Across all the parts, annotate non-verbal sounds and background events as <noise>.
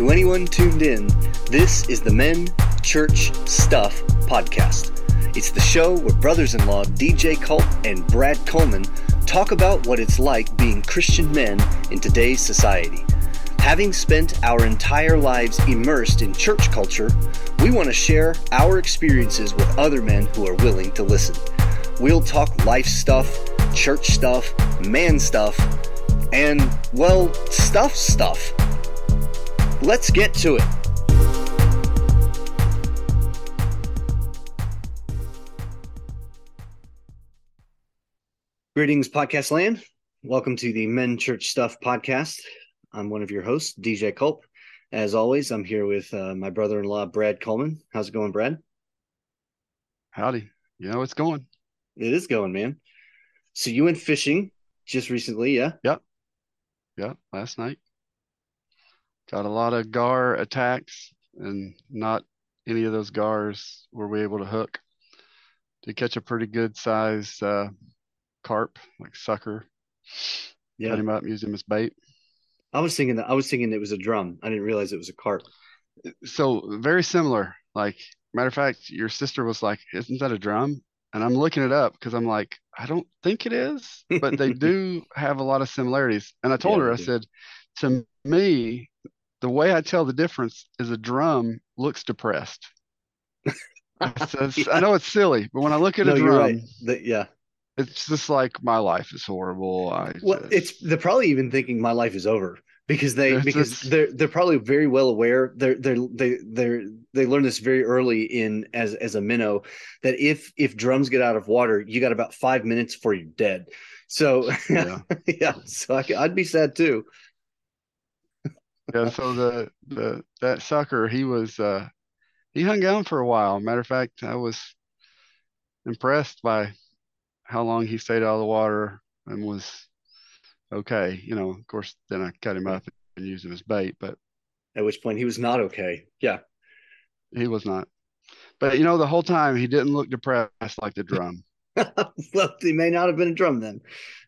To anyone tuned in, this is the Men Church Stuff podcast. It's the show where brothers in law DJ Culp and Brad Coleman talk about what it's like being Christian men in today's society. Having spent our entire lives immersed in church culture, we want to share our experiences with other men who are willing to listen. We'll talk life stuff, church stuff, man stuff, and, well, stuff stuff. Let's get to it. Greetings, podcast land. Welcome to the Men Church Stuff podcast. I'm one of your hosts, DJ Culp. As always, I'm here with uh, my brother in law, Brad Coleman. How's it going, Brad? Howdy. You know, it's going. It is going, man. So you went fishing just recently, yeah? Yep. Yep. Last night. Got a lot of gar attacks, and not any of those gars were we able to hook. To catch a pretty good size uh, carp, like sucker. Yeah. Cut him up, used him as bait. I was thinking that I was thinking it was a drum. I didn't realize it was a carp. So very similar. Like matter of fact, your sister was like, "Isn't that a drum?" And I'm looking it up because I'm like, I don't think it is, but they <laughs> do have a lot of similarities. And I told Yeah, her, I said, to me, the way I tell the difference is a drum looks depressed. <laughs> I Yeah. I know it's silly, but when I look at no, a you're right. drum, The- yeah. it's just like my life is horrible. I Well, just, it's they're probably even thinking my life is over because they because it's- they're they're probably very well aware they're they're they they're they learn this very early in as as a minnow that if if drums get out of water you got about five minutes before you're dead so yeah, <laughs> yeah. so I, I'd be sad too Yeah, so the the that sucker, he was uh he hung on for a while. Matter of fact, I was impressed by how long he stayed out of the water and was okay. You know, of course, then I cut him up and used him as bait, but at which point he was not okay yeah he was not. But you know, the whole time he didn't look depressed like the drum. <laughs> well he may not have been a drum then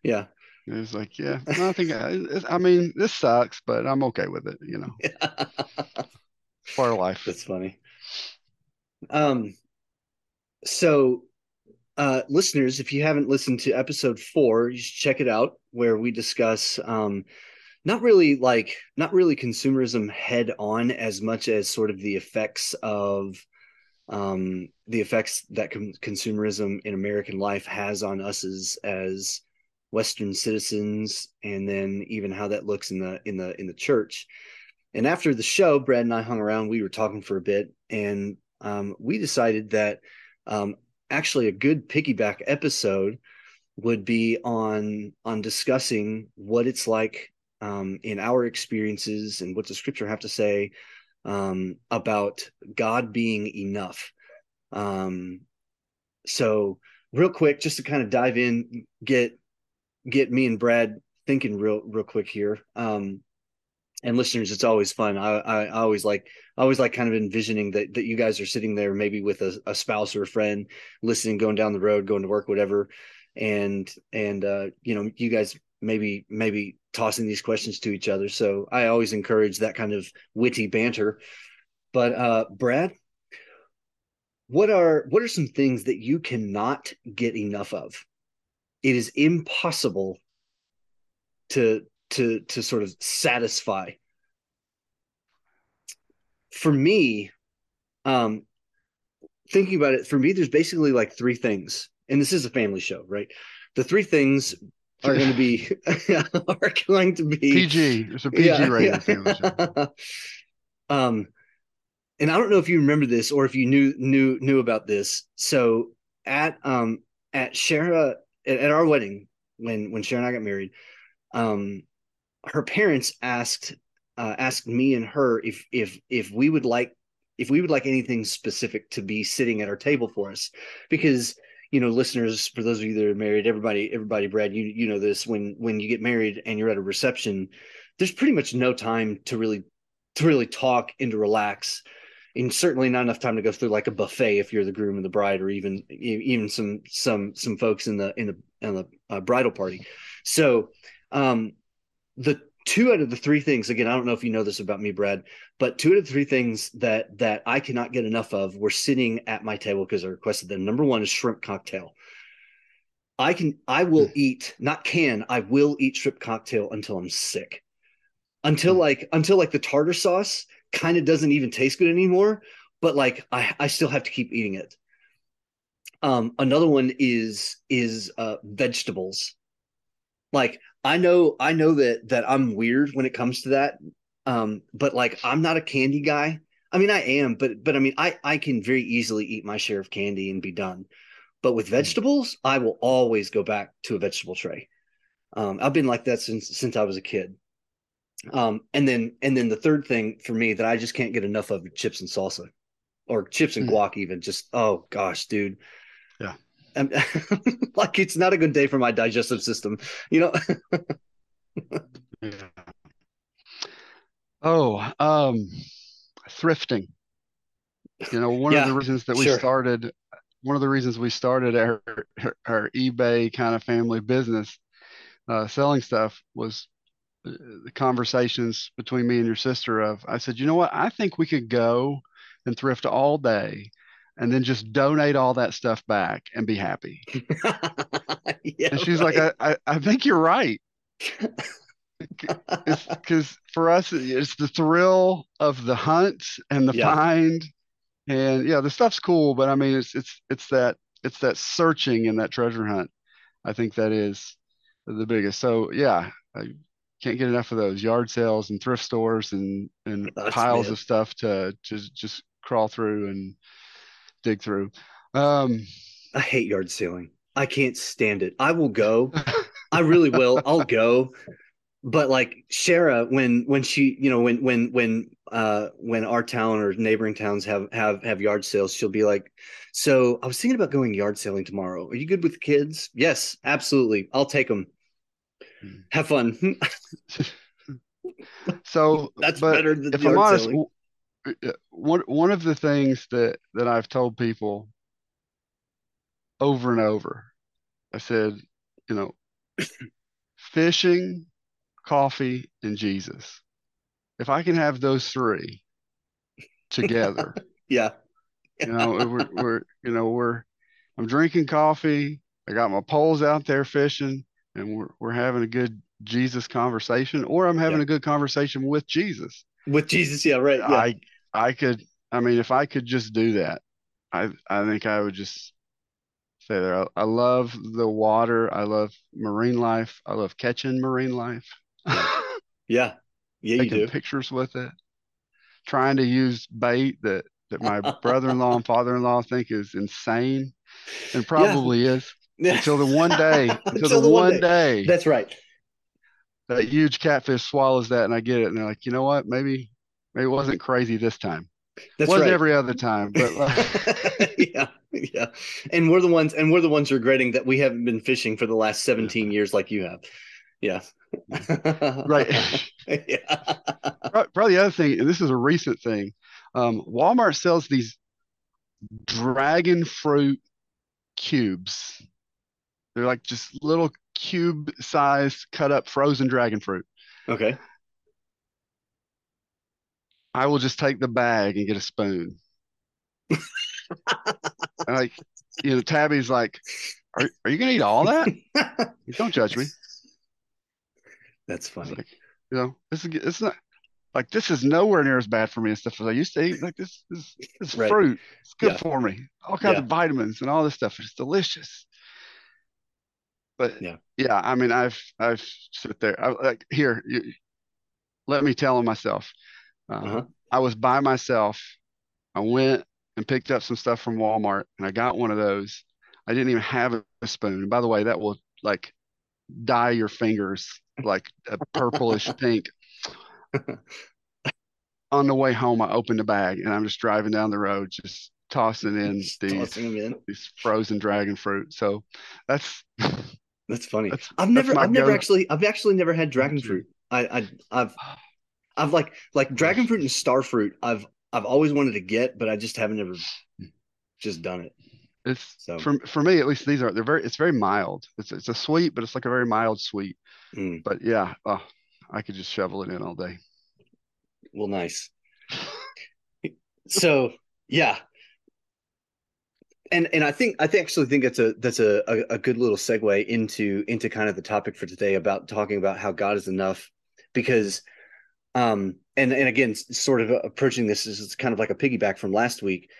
yeah It was like, yeah, no, I think I, I mean, this sucks, but I'm okay with it. You know, it's <laughs> part of life. That's funny. Um, so, uh, listeners, if you haven't listened to episode four, you should check it out where we discuss um, not really like not really consumerism head on as much as sort of the effects of um, the effects that con- consumerism in American life has on us as as Western citizens, and then even how that looks in the in the in the church. And after the show, Brad and I hung around. We were talking for a bit, and um, we decided that um, actually a good piggyback episode would be on on discussing what it's like um, in our experiences and what the scripture have to say um, about God being enough. Um, so, real quick, just to kind of dive in, get get me and Brad thinking real real quick here. Um, and listeners, it's always fun. I, I, I always like I always like kind of envisioning that that you guys are sitting there maybe with a, a spouse or a friend listening, going down the road, going to work, whatever, and and uh, you know you guys maybe maybe tossing these questions to each other. So I always encourage that kind of witty banter. But uh, Brad, what are what are some things that you cannot get enough of? It is impossible to to to sort of satisfy. For me, um, thinking about it, for me, there's basically like three things, and this is a family show, right? The three things are going to be <laughs> are going to be PG. It's a PG rated family show. <laughs> um, and I don't know if you remember this or if you knew knew knew about this. So at um at Shara at, at our wedding when when Sharon and I got married, um, her parents asked uh, asked me and her if if if we would like if we would like anything specific to be sitting at our table for us. Because you know listeners for those of you that are married everybody everybody brad you you know this when when you get married and you're at a reception there's pretty much no time to really to really talk and to relax and certainly not enough time to go through like a buffet if you're the groom and the bride or even even some some some folks in the in the in the uh, bridal party so um the two out of the three things again i don't know if you know this about me brad but two out of the three things that that i cannot get enough of were sitting at my table because i requested them number one is shrimp cocktail i can i will mm. eat not can i will eat shrimp cocktail until i'm sick until mm. like until like the tartar sauce kind of doesn't even taste good anymore but like i i still have to keep eating it um another one is is uh vegetables like I know I know that that I'm weird when it comes to that. Um, but like I'm not a candy guy. I mean I am, but but I mean I I can very easily eat my share of candy and be done. But with hmm. vegetables, I will always go back to a vegetable tray. Um, I've been like that since since I was a kid. Um, and then and then the third thing for me that I just can't get enough of chips and salsa or chips and hmm. guac even just oh gosh dude yeah <laughs> like it's not a good day for my digestive system, you know. <laughs> yeah. Oh, um, thrifting. You know, one yeah, of the reasons that we sure. started, one of the reasons we started our our eBay kind of family business, uh, selling stuff was the conversations between me and your sister. Of I said, you know what, I think we could go and thrift all day and then just donate all that stuff back and be happy. <laughs> yeah, and she's right. like, I, I, I, think you're right. <laughs> Because for us, it's the thrill of the hunt and the yeah. find, and yeah, the stuff's cool. But I mean, it's it's it's that it's that searching and that treasure hunt. I think that is the biggest. So yeah, I can't get enough of those yard sales and thrift stores and and That's piles man. of stuff to just just crawl through and dig through. Um, I hate yard sealing. I can't stand it. I will go. <laughs> I really will. I'll go. But like Shara, when when she, you know, when when when uh when our town or neighboring towns have have have yard sales, she'll be like, "So I was thinking about going yard selling tomorrow. Are you good with kids?" Yes, absolutely. I'll take them. Have fun. <laughs> so that's better than if I'm honest, selling one one of the things that that I've told people over and over, I said, you know, fishing, coffee, and Jesus. If I can have those three together, <laughs> yeah, you know, we're, we're you know we're I'm drinking coffee. I got my poles out there fishing, and we're we're having a good Jesus conversation, or I'm having yeah. a good conversation with Jesus. With Jesus, yeah, right. Yeah. I I could, I mean, if I could just do that, I I think I would just say there. I, I love the water. I love marine life. I love catching marine life. <laughs> yeah, yeah, Taking you do. pictures with it. Trying to use bait that that my <laughs> brother-in-law and father-in-law think is insane, and probably yeah. is. Until the one day, <laughs> until, until the, the, one day. day. That's right. That huge catfish swallows that, and I get it, and they're like, you know what? Maybe it wasn't crazy this time. That's was right. every other time, but <laughs> yeah, yeah. And we're the ones, and we're the ones regretting that we haven't been fishing for the last seventeen years like you have. Yeah. <laughs> right. yeah. Probably the other thing, and this is a recent thing. Um, Walmart sells these dragon fruit cubes. They're like just little cube size cut up frozen dragon fruit. Okay. I will just take the bag and get a spoon. <laughs> like, you know, Tabby's like, are, are you gonna eat all that? <laughs> Don't judge me. That's funny. Like, you know, this is it's not like this is nowhere near as bad for me and stuff as I used to eat. Like this, this, this right. fruit, it's good yeah. for me. All kinds yeah. of vitamins and all this stuff. It's delicious. But yeah, yeah. I mean, I've I've sit there. I, like here, you, let me tell him myself. Uh, uh-huh. I was by myself. I went and picked up some stuff from Walmart and I got one of those. I didn't even have a spoon. By the way, that will like dye your fingers like a purplish <laughs> pink. On the way home, I opened the bag and I'm just driving down the road, just tossing in these tossing in. these frozen dragon fruit. So that's <laughs> that's funny. That's, I've never I've never actually I've actually never had dragon fruit. I, I I've I've like like dragon fruit and star fruit. I've I've always wanted to get, but I just haven't ever just done it. It's so for for me at least. These are they're very. It's very mild. It's it's a sweet, but it's like a very mild sweet. Mm. But yeah, oh, I could just shovel it in all day. Well, nice. <laughs> so yeah, and and I think I think actually think that's a that's a, a, a good little segue into into kind of the topic for today about talking about how God is enough, because um and and again sort of approaching this is kind of like a piggyback from last week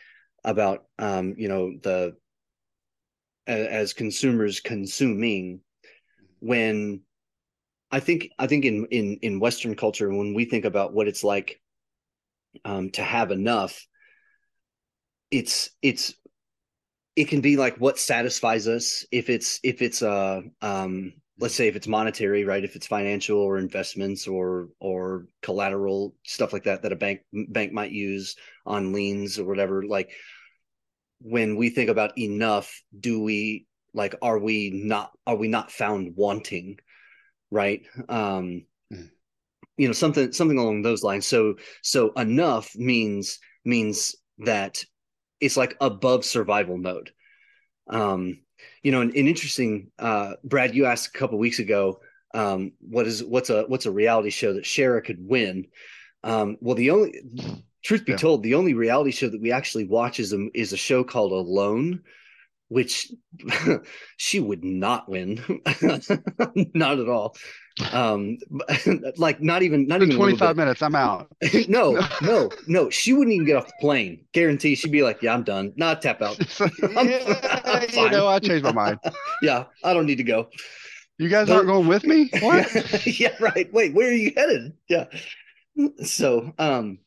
about um you know the as consumers consuming when I think I think in in in Western culture when we think about what it's like um, to have enough, it's it's it can be like what satisfies us if it's if it's uh um let's say if it's monetary right? If it's financial or investments or or collateral stuff like that that a bank bank might use on liens or whatever like when we think about enough do we like are we not are we not found wanting right? Um mm. you know something something along those lines. So so enough means means that it's like above survival mode. Um you know an, an interesting uh brad you asked a couple weeks ago um what is what's a what's a reality show that Shara could win? Um well the only truth be yeah. told the only reality show that we actually watch is a, is a show called alone which <laughs> she would not win. <laughs> Not at all. Um <laughs> like not even not even 25 minutes i'm out. No no no. She wouldn't even get off the plane. Guarantee she'd be like yeah i'm done. Not tap out. I'm, I'm you know i changed my mind. Yeah i don't need to go. You guys but, aren't going with me? What? Yeah right. Wait where are you headed? Yeah. So um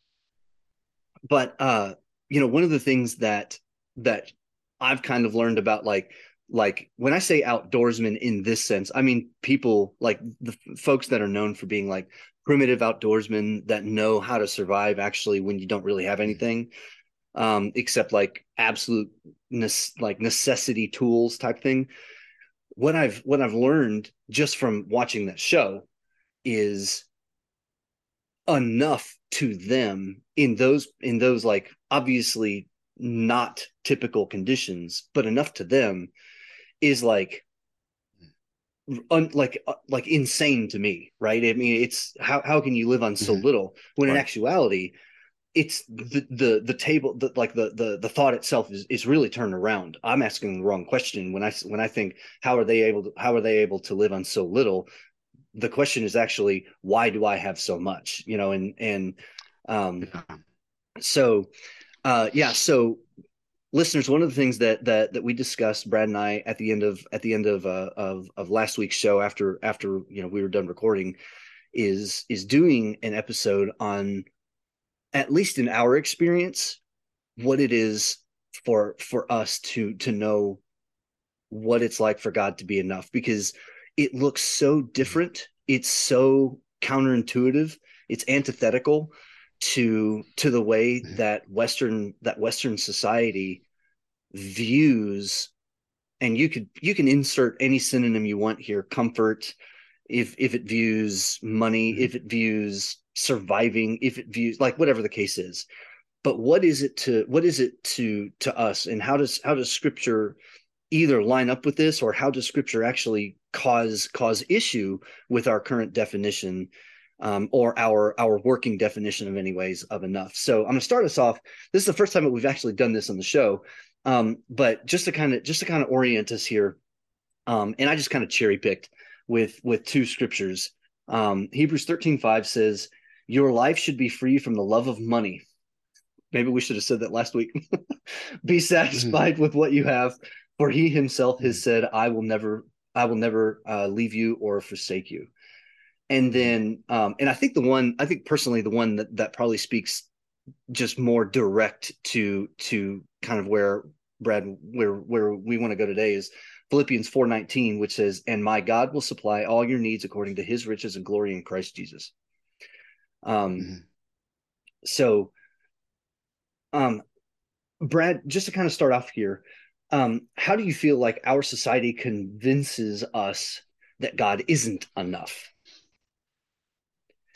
but uh you know one of the things that that I've kind of learned about like like when I say outdoorsmen in this sense, I mean people like the folks that are known for being like primitive outdoorsmen that know how to survive actually when you don't really have anything um except like absolute ne- like necessity tools type thing. What i've what i've learned just from watching that show is enough to them in those in those like obviously not typical conditions, but enough to them is like un, like uh, like insane to me, right? I mean, it's how how can you live on so mm-hmm. little when right. in actuality it's the the the table the, like the the the thought itself is is really turned around i'm asking the wrong question when i when i think how are they able to how are they able to live on so little the question is actually why do i have so much you know and and um so uh, yeah. So, listeners, one of the things that that that we discussed, Brad and I, at the end of at the end of uh, of of last week's show, after after you know we were done recording, is is doing an episode on, at least in our experience, what it is for for us to to know what it's like for God to be enough because it looks so different. It's so counterintuitive. It's antithetical to to the way mm-hmm. that western that western society views and you could you can insert any synonym you want here comfort if if it views money mm-hmm. if it views surviving if it views like whatever the case is but what is it to what is it to to us and how does how does scripture either line up with this or how does scripture actually cause cause issue with our current definition um, or our our working definition of anyways of enough. So I'm going to start us off. This is the first time that we've actually done this on the show, um, but just to kind of just to kind of orient us here, um, and I just kind of cherry picked with with two scriptures. Um, Hebrews 13:5 says, "Your life should be free from the love of money." Maybe we should have said that last week. <laughs> be satisfied mm-hmm. with what you have, for He Himself has said, "I will never, I will never uh, leave you or forsake you." And then um, and I think the one I think personally the one that that probably speaks just more direct to to kind of where Brad where where we want to go today is Philippians 4:19 which says and my God will supply all your needs according to his riches and glory in Christ Jesus. Um mm-hmm. so um Brad just to kind of start off here um how do you feel like our society convinces us that God isn't enough?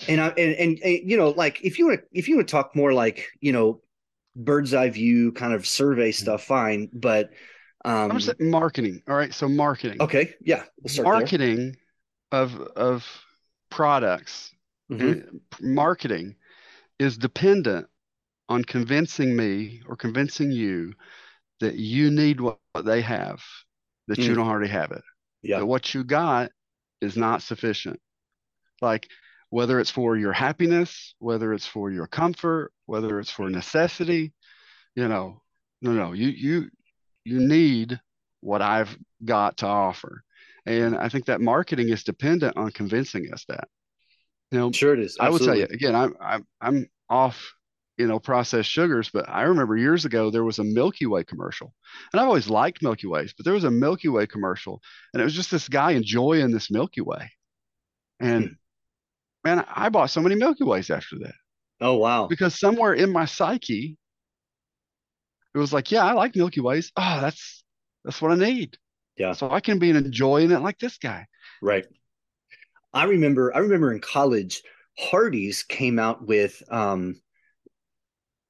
And I and, and, and you know like if you want to if you want to talk more like you know bird's eye view kind of survey mm-hmm. stuff fine but um I'm just marketing all right so marketing okay yeah we'll marketing there. of of products And marketing is dependent on convincing me or convincing you that you need what they have, that you Mm. don't already have it. Yeah. That what you got is not sufficient. Like whether it's for your happiness, whether it's for your comfort, whether it's for necessity, you know, no, no, you you you need what I've got to offer. And I think that marketing is dependent on convincing us that. You know, Sure it is. I would tell you again, I'm I'm I'm off, you know, processed sugars, but I remember years ago there was a Milky Way commercial. And I've always liked Milky Ways, but there was a Milky Way commercial, and it was just this guy enjoying this Milky Way. And Hmm. Man, I bought so many Milky Ways after that Oh wow. because somewhere in my psyche, it was like, yeah, I like Milky Ways. Oh, that's that's what I need. Yeah. So I can be enjoying it like this guy. Right. I remember I remember in college, Hardee's came out with um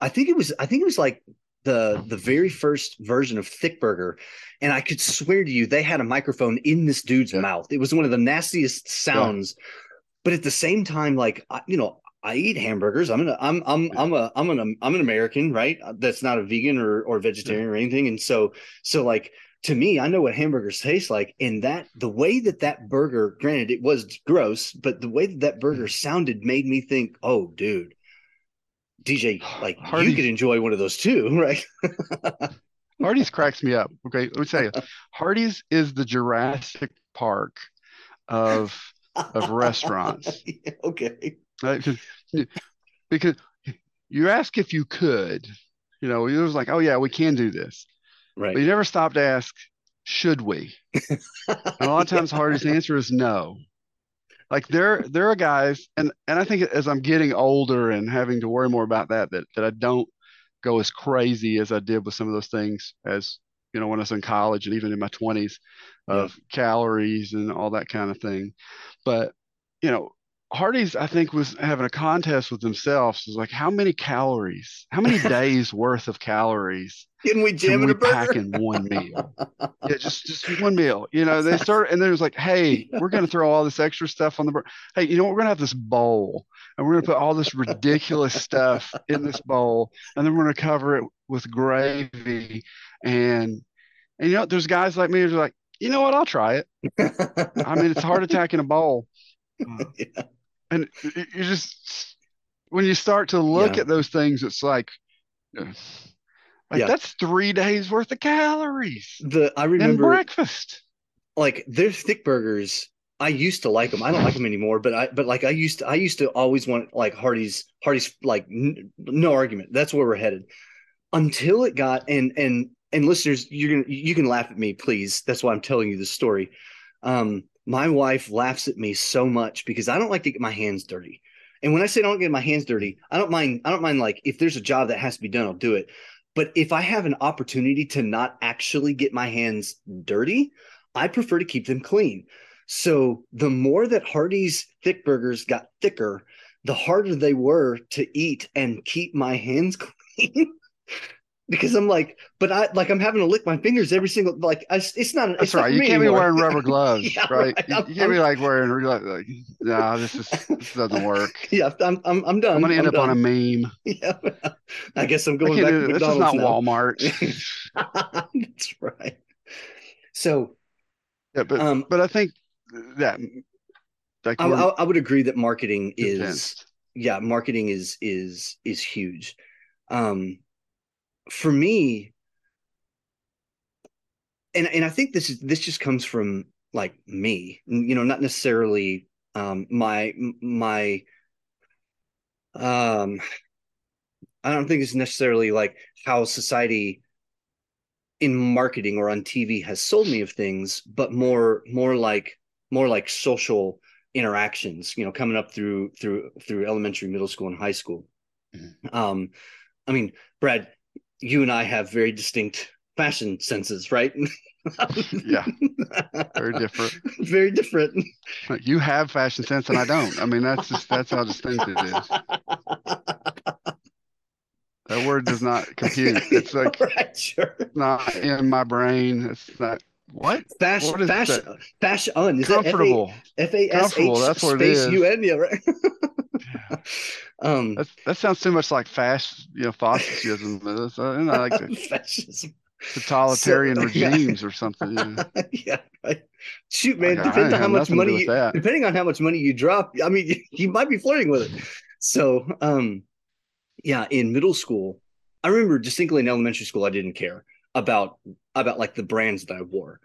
I think it was I think it was like the the very first version of Thick Burger. And I could swear to you they had a microphone in this dude's mouth. It was one of the nastiest sounds. But at the same time, like I, you know, I eat hamburgers. I'm an I'm I'm I'm a I'm an I'm an American, right? That's not a vegan or or vegetarian or anything. And so so like to me, I know what hamburgers taste like, and that the way that that burger, granted, it was gross, but the way that that burger Mm. sounded made me think, oh, dude, DJ, like you could enjoy one of those too, <laughs> right? Hardee's cracks me up. Okay, let me tell you, <laughs> Hardee's is the Jurassic Park of Of restaurants. <laughs> Okay. right? 'Cause- because you ask if you could, you know, it was like, oh yeah, we can do this, Right. but you never stop to ask, should we? And a lot of <laughs> times, Hardee's answer is no. Like there, there are guys, and and I think as I'm getting older and having to worry more about that, that that I don't go as crazy as I did with some of those things as you know when I was in college and even in my 20s of calories and all that kind of thing. But you know, Hardee's I think was having a contest with themselves. It was like how many calories, how many <laughs> days worth of calories Can we can jam in we a burger? pack in one meal? Yeah, just just <laughs> one meal. You know, they start and then it was like, hey, we're gonna throw all this extra stuff on the burger. Hey, you know? We're gonna have this bowl and we're gonna put all this ridiculous stuff in this bowl, and then we're gonna cover it with gravy. And and you know, there's guys like me who's like, you know what? I'll try it. I mean, it's a heart attack in a bowl. Uh, <laughs> Yeah. And you just when you start to look Yeah. at those things, it's like, uh, like Yeah. that's three days worth of calories The I and remember breakfast. like their thick burgers. I used to like them. I don't like them anymore, but I but like I used to I used to always want like Hardee's Hardee's like n- no argument. That's where we're headed. Until it got and and and listeners, you're gonna you can laugh at me, please. That's why I'm telling you this story. Um, my wife laughs at me so much because I don't like to get my hands dirty. And when I say I don't get my hands dirty, I don't mind. I don't mind like if there's a job that has to be done, I'll do it. But if I have an opportunity to not actually get my hands dirty, I prefer to keep them clean. So the more that Hardee's thick burgers got thicker, the harder they were to eat and keep my hands <laughs> clean. Because I'm like, but I like I'm having to lick my fingers every single like I, it's not. That's it's right. for You can't be wearing rubber <laughs> gloves, <laughs> Yeah, right? right. You, you can't be like wearing like, like no, this is this doesn't work. <laughs> yeah, I'm I'm I'm done. I'm gonna end I'm up on a meme. Yeah, I guess I'm going back do to this. This is not now. Walmart. That's right. So yeah, but um, but I think that like I, I, I would agree that marketing is yeah marketing is is is huge um for me and and i think this is this just comes from like me you know not necessarily um my my um i don't think it's necessarily like how society in marketing or on tv has sold me of things but more more like more like social interactions you know coming up through through through elementary middle school and high school Mhm. um i mean brad you and i have very distinct fashion senses right <laughs> Yeah. Very different. <laughs> very different You have fashion sense and I don't. I mean, that's just that's how distinct it is. That word does not compute. It's <laughs> like right sure not in my brain. It's not what? fashion What is fashion fashion is that Comfortable. F A S H Comfortable, that's what it space. U N yeah right <laughs> um, That's, that sounds too much like fast, you know, fascism. <laughs> You like fascism. totalitarian So- <laughs> yeah. regimes or something. You know? yeah, right. Shoot, man. Like, depending on how much nothing to do money, you, that. depending on how much money you drop, I mean, you might be flirting with it. So, um, yeah, in middle school, I remember distinctly in elementary school, I didn't care about about like the brands that I wore.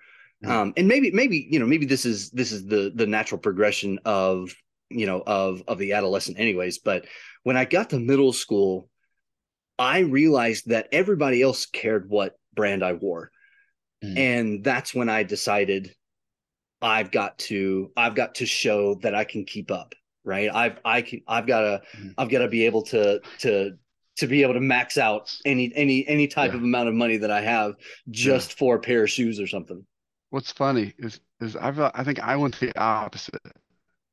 Mhm. Um, and maybe, maybe you know, maybe this is this is the the natural progression of you know of of the adolescent, anyways. But when I got to middle school, I realized that everybody else cared what brand I wore. Mhm. And that's when I decided I've got to I've got to show that I can keep up, right? I've I can I've got to Mhm. I've got to be able to to to be able to max out any any any type Yeah. of amount of money that I have just for a pair of shoes or something. What's funny is is I've I think I went the opposite.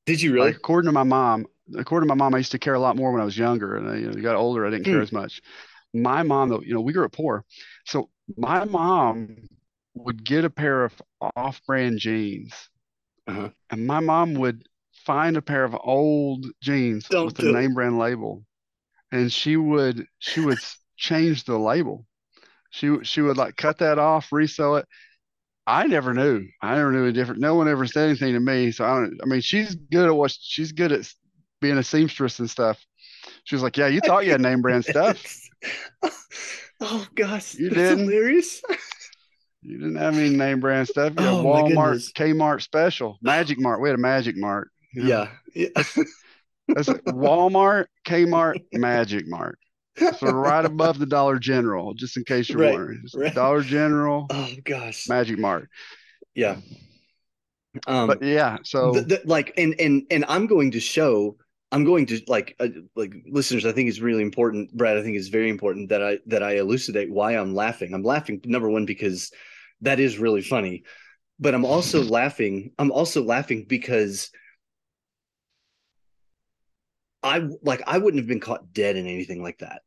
Did you really? Like according to my mom, according to my mom, I used to care a lot more when I was younger, and I, you know, got older, I didn't care Hmm. as much. My mom, though, you know, we grew up poor, so my mom would get a pair of off-brand jeans, Uh-huh. and my mom would find a pair of old jeans Don't with the it. name brand label, and she would she would change the label. She would- she would like cut that off, resell it. I never knew. I never knew any different. No one ever said anything to me. So I don't. I mean, she's good at what she's good at being a seamstress and stuff. She was like, "Yeah, you thought you had name brand stuff. <laughs> oh gosh, You that's didn't? hilarious. You didn't have any name brand stuff. You had Oh, Walmart. Kmart special, Magic Mart. We had a Magic Mart. you know? yeah. yeah. <laughs> That's like Walmart, Kmart, Magic Mart. So right above the Dollar General, just in case you're Right, wondering. Right. Dollar General, <laughs> Oh gosh. Magic Mart. Yeah. Um, But yeah, so th- th- like and and and i'm going to show i'm going to like uh, like listeners i think it's really important brad i think it's very important that i that i elucidate why i'm laughing i'm laughing number one because that is really funny but i'm also <laughs> laughing i'm also laughing because i like i wouldn't have been caught dead in anything like that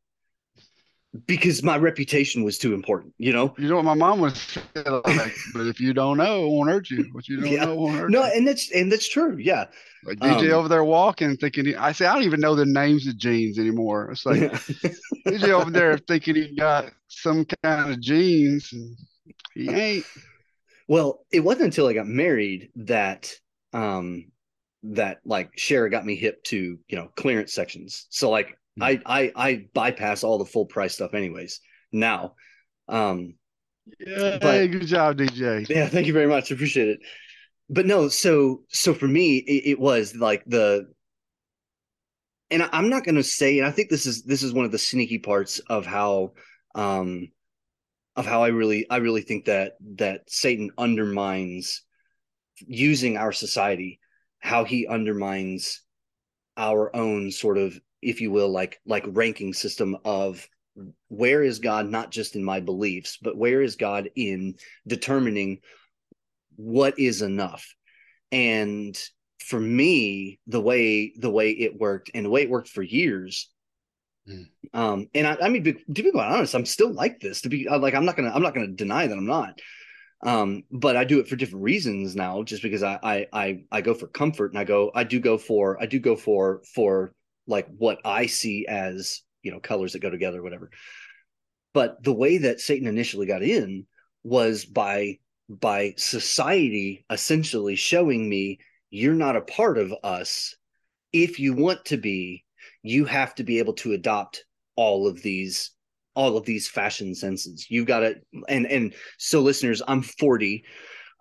because my reputation was too important you know you know what my mom was like, but if you don't know, it won't hurt you. What you don't Yeah. know won't hurt no you. and that's and that's true yeah Like DJ um, over there walking, thinking, he, I say, I don't even know the names of jeans anymore. It's like <laughs> DJ over there thinking he got some kind of jeans, and he ain't. Well, it wasn't until I got married that um that like Shara got me hip to, you know, clearance sections. So like Hmm. I I I bypass all the full price stuff anyways now. Um Yeah, But- good job, DJ. yeah, thank you very much. Appreciate it. But no, so so for me it, it was like the and I- I'm not going to say and I think this is this is one of the sneaky parts of how um of how I really I really think that that Satan undermines using our society how he undermines our own sort of if you will like like ranking system of where is god not just in my beliefs but where is god in determining what is enough and for me the way the way it worked and the way it worked for years Mm. um and I, I mean to be quite honest i'm still like this to be like i'm not gonna i'm not gonna deny that i'm not um but i do it for different reasons now just because I, I i i go for comfort and i go i do go for i do go for for like what i see as you know colors that go together whatever. But the way that satan initially got in was by by society essentially showing me you're not a part of us. If you want to be you have to be able to adopt all of these all of these fashion senses you've got to and and so listeners i'm 40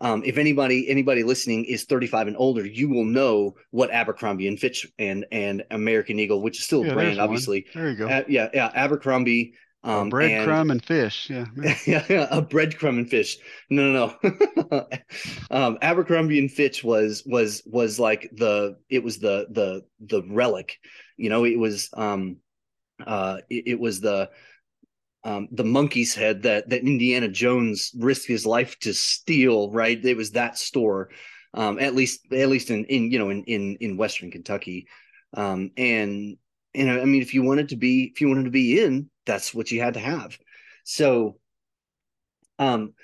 um, if anybody anybody listening is 35 and older you will know what abercrombie and fitch and and american eagle which is still a brand there's one. obviously There you go. Uh, yeah yeah abercrombie um breadcrumb and fish. Yeah. <laughs> and, yeah, yeah a breadcrumb and fish no no no <laughs> um abercrombie and fitch was was was like the it was the the the relic you know it was um uh it, it was the um the monkey's head that that indiana jones risked his life to steal right? It was that store um at least at least in in you know in in in western kentucky. Um and and i mean if you wanted to be if you wanted to be in that's what you had to have. So um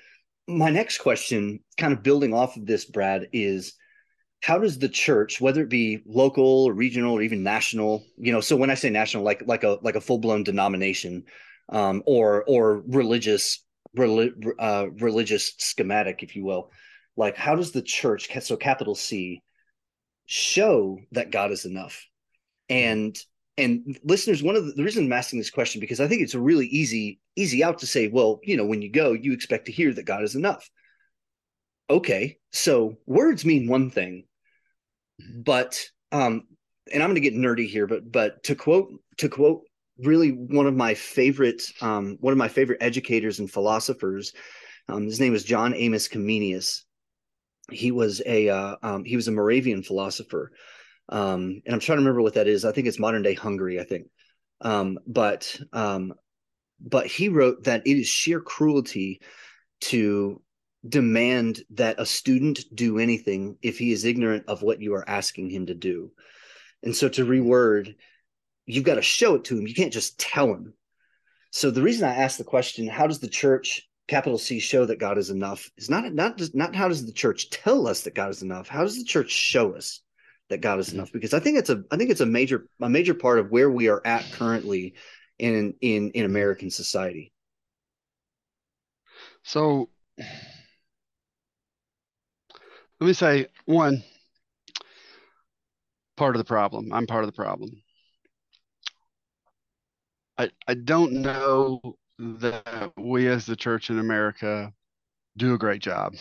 my next question kind of building off of this brad is how does the church, whether it be local or regional or even national, you know, so when I say national, like like a like a full blown denomination, um, or or religious uh, religious schematic, if you will, like how does the church, so capital C, show that God is enough? And and listeners, one of the, the reason I'm asking this question because I think it's a really easy easy out to say, well, you know, when you go, you expect to hear that God is enough. Okay, so words mean one thing, but um, and I'm going to get nerdy here, but but to quote to quote really one of my favorite um, one of my favorite educators and philosophers. Um, his name is John Amos Comenius. He was a uh, um, he was a Moravian philosopher, um, and I'm trying to remember what that is. I think it's modern day Hungary. I think, um, but um, but he wrote that it is sheer cruelty to demand that a student do anything if he is ignorant of what you are asking him to do. And so to reword, you've got to show it to him. You can't just tell him. So the reason I asked the question, how does the church, capital C, show that God is enough, is not not not how does the church tell us that God is enough. How does the church show us that God is mm-hmm. enough? Because I think it's a I think it's a major a major part of where we are at currently in in in American society. So let me say one part of the problem. I'm part of the problem. I I don't know that we as the church in America do a great job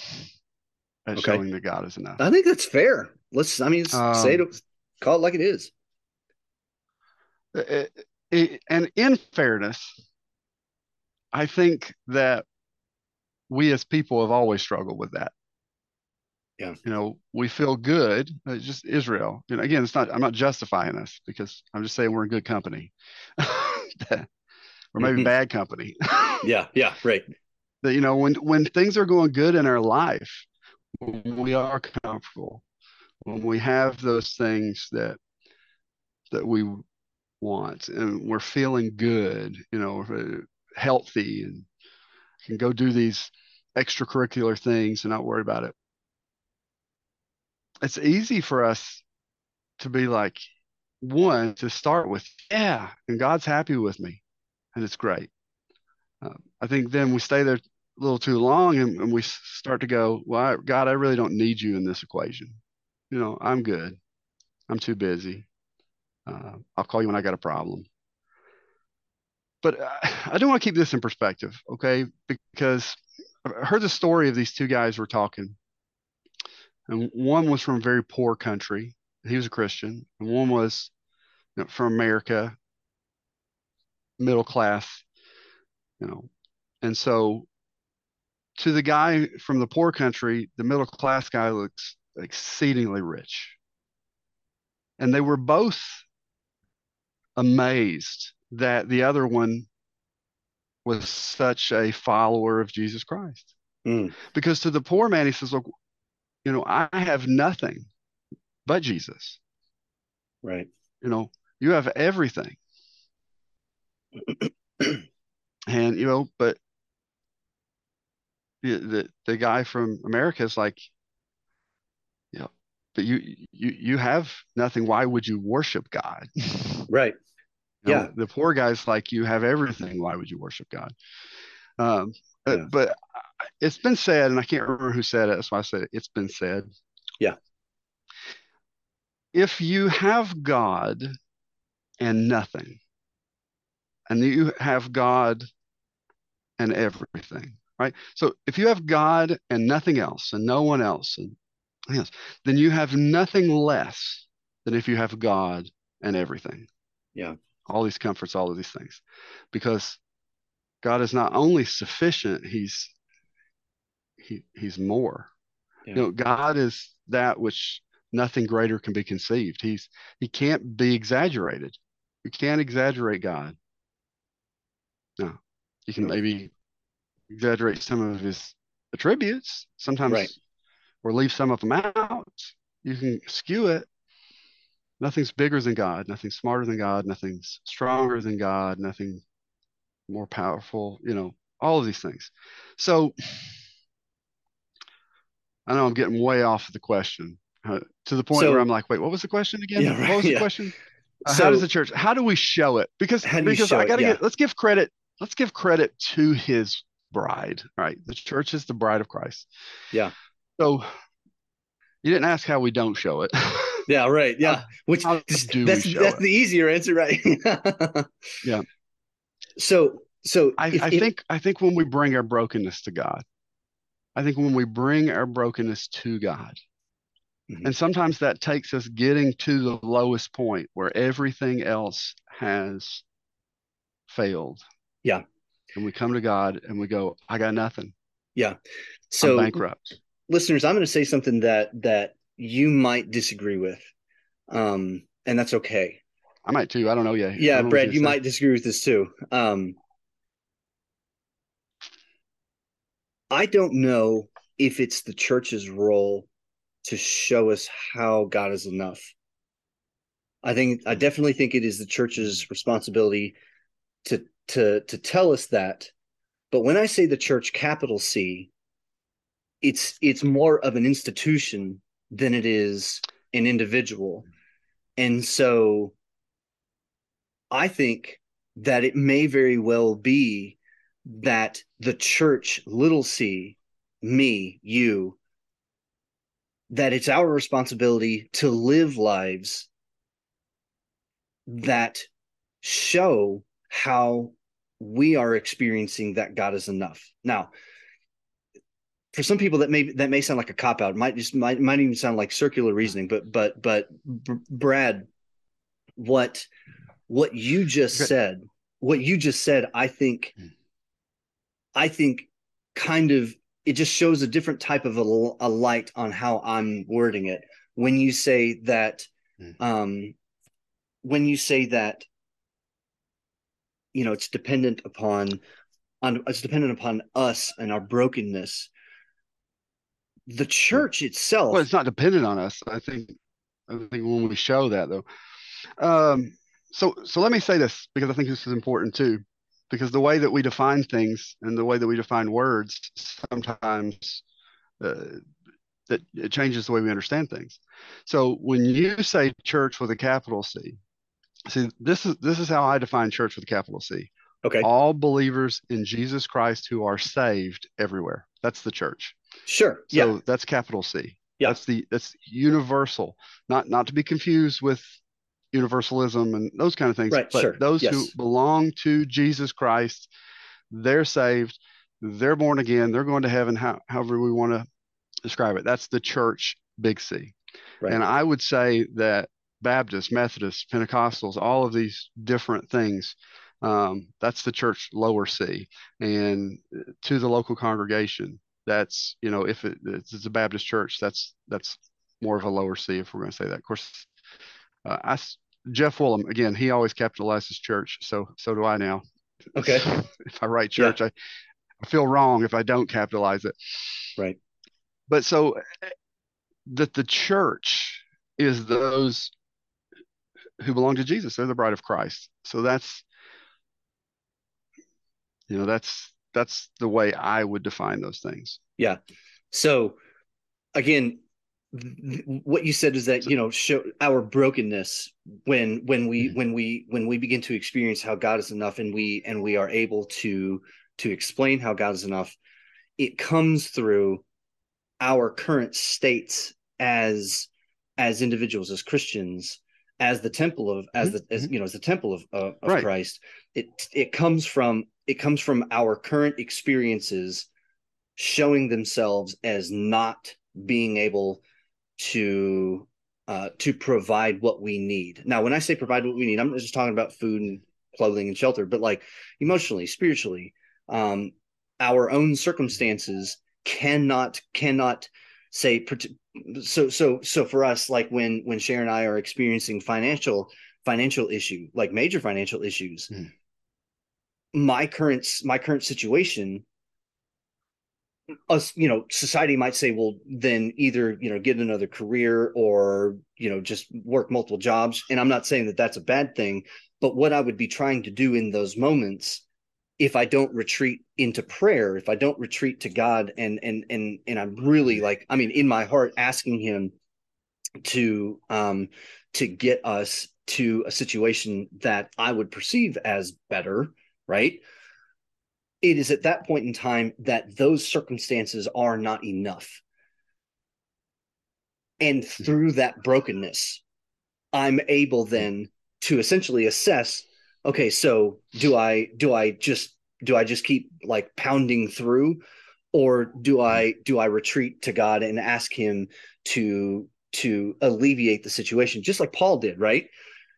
at okay. showing that God is enough. I think that's fair. Let's I mean um, say it call it like it is. It, it, and in fairness, I think that we as people have always struggled with that. Yeah. You know, we feel good. It's just Israel. Know, again, it's not. I'm not justifying us because I'm just saying we're in good company, <laughs> or maybe mm-hmm. bad company. <laughs> yeah. Yeah. Right. That you know, when when things are going good in our life, when we are comfortable, when we have those things that that we want, and we're feeling good, you know, healthy, and can go do these extracurricular things and not worry about it it's easy for us to be like one to start with yeah and god's happy with me and it's great. Uh, i think then we stay there a little too long and, and we start to go well I, god i really don't need you in this equation. You know i'm good. I'm too busy. Uh, i'll call you when i got a problem. But uh, i do want to keep this in perspective okay? Because i heard the story of these two guys were talking and one was from a very poor country. He was a Christian, and one was you know, from America, middle class, you know. And so, to the guy from the poor country, the middle class guy looks exceedingly rich. And they were both amazed that the other one was such a follower of Jesus Christ. Mm. Because to the poor man, he says, Look, you know, I have nothing but Jesus. Right. You know, you have everything. <clears throat> and, you know, but the, the, the guy from America is like, you know, but you, you, you have nothing. Why would you worship God? <laughs> right. You know, yeah. The poor guy's like, you have everything. Why would you worship God? Um, yeah. but, but it's been said, and I can't remember who said it. That's why I said it. It's been said. Yeah. If you have God and nothing, and you have God and everything, right? So if you have God and nothing else, and no one else, and yes, then you have nothing less than if you have God and everything. Yeah. All these comforts, all of these things, because God is not only sufficient; He's he he's more. Yeah. You know, God is that which nothing greater can be conceived. He's he can't be exaggerated. You can't exaggerate God. No, you can maybe exaggerate some of his attributes sometimes, right. or leave some of them out. You can skew it. Nothing's bigger than God. Nothing's smarter than God. Nothing's stronger than God. Nothing more powerful. You know, all of these things. So I know I'm getting way off the question, uh, to the point So- where I'm like, wait, what was the question again? Yeah, right, what was the yeah. question? Uh, So- how does the church? How do we show it? Because do because I gotta Yeah. get. Let's give credit. Let's give credit to His bride. Right, the church is the bride of Christ. Yeah. So you didn't ask how we don't show it. Yeah, right. Yeah. Which how do we that's that's it? the easier answer, right? <laughs> Yeah. So so I, if- I if- think I think when we bring our brokenness to God, I think when we bring our brokenness to God, Mhm. and sometimes that takes us getting to the lowest point where everything else has failed. Yeah. And we come to God and we go, I got nothing. Yeah. So I'm bankrupt. listeners, I'm going to say something that that you might disagree with, um, and that's okay. I might too. I don't know yet. Yeah, don't know what Brad, you you say. might disagree with this too. Um, I don't know if it's the church's role to show us how God is enough. I think I mm-hmm. definitely think it is the church's responsibility to to to tell us that. But when I say the church capital C, it's it's more of an institution than it is an individual. Mm-hmm. And so I think that it may very well be that the church, little c, me, you, that it's our responsibility to live lives that show how we are experiencing that God is enough. Now, for some people that may that may sound like a cop out, might just might might even sound like circular reasoning, but but but Br- Brad, what what you just said, what you just said, I think, Mm. I think, kind of it just shows a different type of a light on how I'm wording it when you say that, Mm. um, when you say that, you know, it's dependent upon, on it's dependent upon us and our brokenness. The church itself, Well, it's not dependent on us. I think I think when we show that though. Um, so so let me say this because I think this is important too. Because the way that we define things and the way that we define words sometimes uh, that it changes the way we understand things. So when you say church with a capital C, see this is this is how I define church with a capital C. okay, All believers in Jesus Christ who are saved everywhere. That's the church. sure, So yeah, that's capital C. Yeah. That's the that's universal, not not to be confused with universalism and those kind of things. Right, but sure. those who belong to Jesus Christ, they're saved, they're born again, they're going to heaven, how, however we want to describe it. That's the church, big C. Right. And I would say that Baptists, Methodists, Pentecostals, all of these different things, um, that's the church lower C. And to the local congregation, that's you know if it, it's a Baptist church, that's that's more of a lower C if we're going to say that. Of course, uh, I Jeff Woolham again, he always capitalizes church, so so do I now. Okay. <laughs> if I write church, I, I feel wrong if I don't capitalize it. Right. But so eh, that the church is those who belong to Jesus. They're the bride of Christ. So that's you know that's that's the way I would define those things. Yeah. So again, what you said is that you know show our brokenness when when we Mhm. when we when we begin to experience how God is enough and we and we are able to to explain how God is enough, it comes through our current states as as individuals as Christians as the temple of as Mhm, the as you know as the temple of of, of Right. Christ it it comes from it comes from our current experiences showing themselves as not being able to uh, to provide what we need. Now, when I say provide what we need, I'm not just talking about food and clothing and shelter, but like emotionally, spiritually, um, our own circumstances cannot cannot say so so so for us like when when Sharon and I are experiencing financial financial issue like major financial issues Mhm. my current my current situation us you know society might say well then either you know get another career or you know just work multiple jobs and i'm not saying that that's a bad thing but what i would be trying to do in those moments if i don't retreat into prayer if i don't retreat to god and and and and i'm really like i mean in my heart asking him to um to get us to a situation that I would perceive as better, right? It is at that point in time that those circumstances are not enough. And through that brokenness, I'm able then to essentially assess okay so do i do i just do i just keep like pounding through or do i do i retreat to god and ask him to to alleviate the situation just like paul did right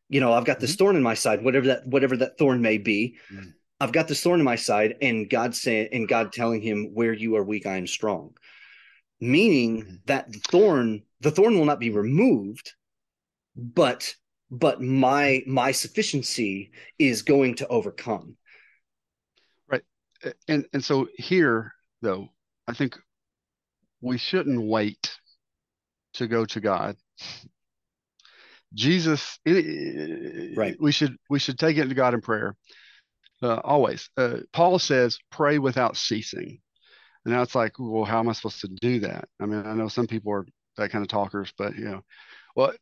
you know i've got this mm-hmm. thorn in my side whatever that whatever that thorn may be mm-hmm. I've got this thorn in my side and god saying and god telling him where you are weak i am strong. Meaning mm-hmm. that the thorn the thorn will not be removed but but my my sufficiency is going to overcome. Right. And and so here though i think we shouldn't wait to go to god. Jesus right. we should we should take it to god in prayer uh, always uh, paul says pray without ceasing and now it's like well how am i supposed to do that i mean i know some people are that kind of talkers but you know well,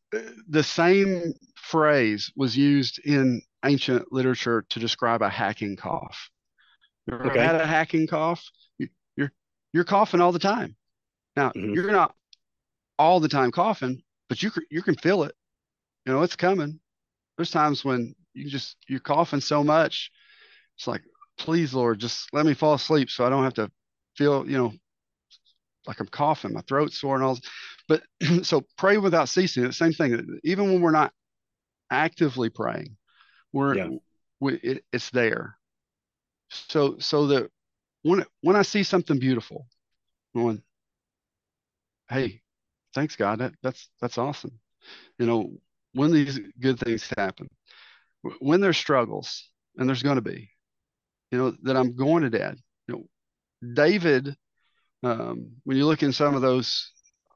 the same phrase was used in ancient literature to describe a hacking cough. You ever okay. had a hacking cough? You're you're coughing all the time. Now mm-hmm. you're not all the time coughing, but you you can feel it. You know it's coming. There's times when you just you're coughing so much, it's like, please Lord, just let me fall asleep so I don't have to feel you know like I'm coughing, my throat sore and all. But <clears throat> so pray without ceasing. The same thing. Even when we're not actively praying, we're yeah. we, it, it's there. So so that when when I see something beautiful, going, hey, thanks God, that that's that's awesome. You know, when these good things happen, when there's struggles, and there's going to be, you know, that I'm going to dad. You know, David, um, when you look in some of those